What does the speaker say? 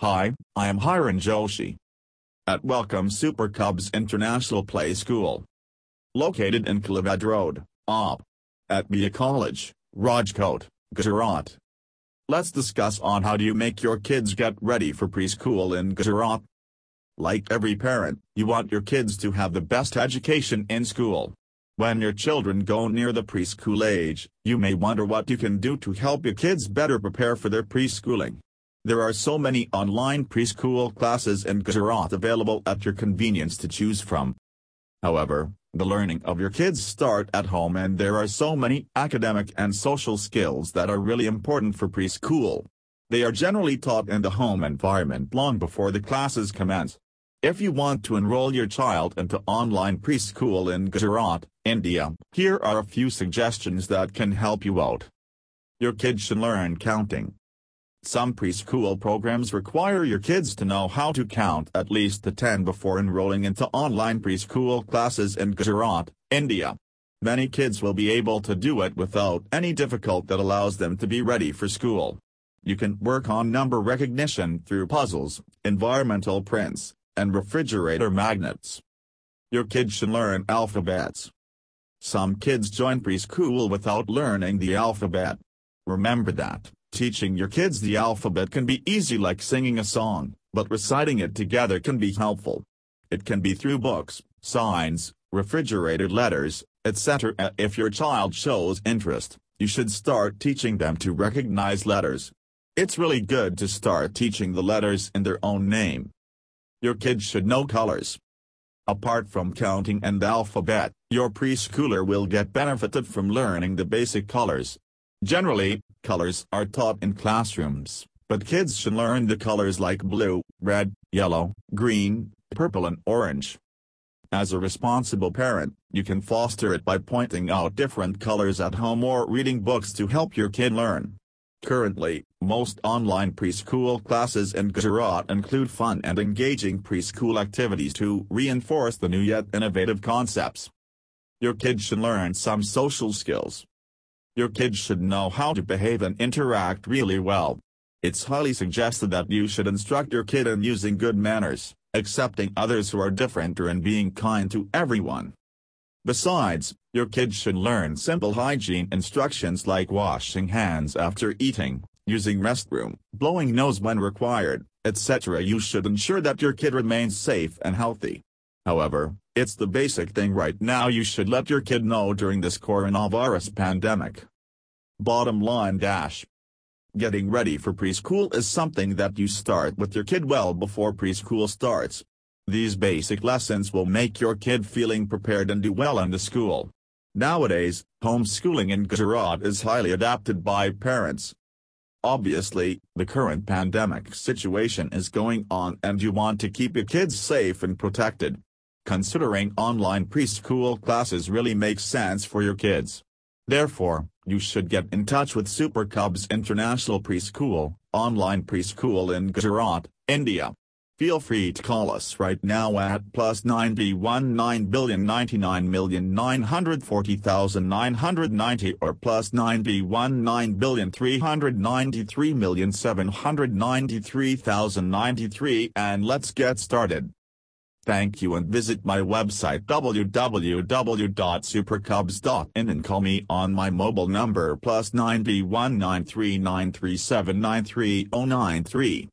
Hi, I am Hiran Joshi. At Welcome Super Cubs International Play School. Located in Kalavad Road, Op. Atmiya College, Rajkot, Gujarat. Let's discuss on how do you make your kids get ready for preschool in Gujarat. Like every parent, you want your kids to have the best education in school. When your children go near the preschool age, you may wonder what you can do to help your kids better prepare for their preschooling. There are so many online preschool classes in Gujarat available at your convenience to choose from. However, the learning of your kids start at home and there are so many academic and social skills that are really important for preschool. They are generally taught in the home environment long before the classes commence. If you want to enroll your child into online preschool in Gujarat, India, here are a few suggestions that can help you out. Your kids should learn counting. Some preschool programs require your kids to know how to count at least to 10 before enrolling into online preschool classes in Gujarat, India. Many kids will be able to do it without any difficulty that allows them to be ready for school. You can work on number recognition through puzzles, environmental prints, and refrigerator magnets. Your kids should learn alphabets. Some kids join preschool without learning the alphabet. Remember that. Teaching your kids the alphabet can be easy like singing a song, but reciting it together can be helpful. It can be through books, signs, refrigerated letters, etc. If your child shows interest, you should start teaching them to recognize letters. It's really good to start teaching the letters in their own name. Your kids should know colors. Apart from counting and alphabet, your preschooler will get benefited from learning the basic colors. Generally, colors are taught in classrooms, but kids should learn the colors like blue, red, yellow, green, purple and orange. As a responsible parent, you can foster it by pointing out different colors at home or reading books to help your kid learn. Currently, most online preschool classes in Gujarat include fun and engaging preschool activities to reinforce the new yet innovative concepts. Your kid should learn some social skills, your kids should know how to behave and interact really well. It's highly suggested that you should instruct your kid in using good manners, accepting others who are different or in being kind to everyone. Besides, your kids should learn simple hygiene instructions like washing hands after eating, using restroom, blowing nose when required, etc. You should ensure that your kid remains safe and healthy. However, it's the basic thing right now you should let your kid know during this coronavirus pandemic. Bottom line dash. Getting ready for preschool is something that you start with your kid well before preschool starts. These basic lessons will make your kid feeling prepared and do well in the school. Nowadays, homeschooling in Gujarat is highly adapted by parents. Obviously, the current pandemic situation is going on and you want to keep your kids safe and protected. Considering online preschool classes really makes sense for your kids. Therefore, you should get in touch with Super Cubs International Preschool, online preschool in Gujarat, India. Feel free to call us right now at plus 91 9 billion 99 million 940,990 or plus 91 9 billion 393 million 793,093 and let's get started. Thank you and visit my website www.supercubs.in and call me on my mobile number plus 9B19393793093.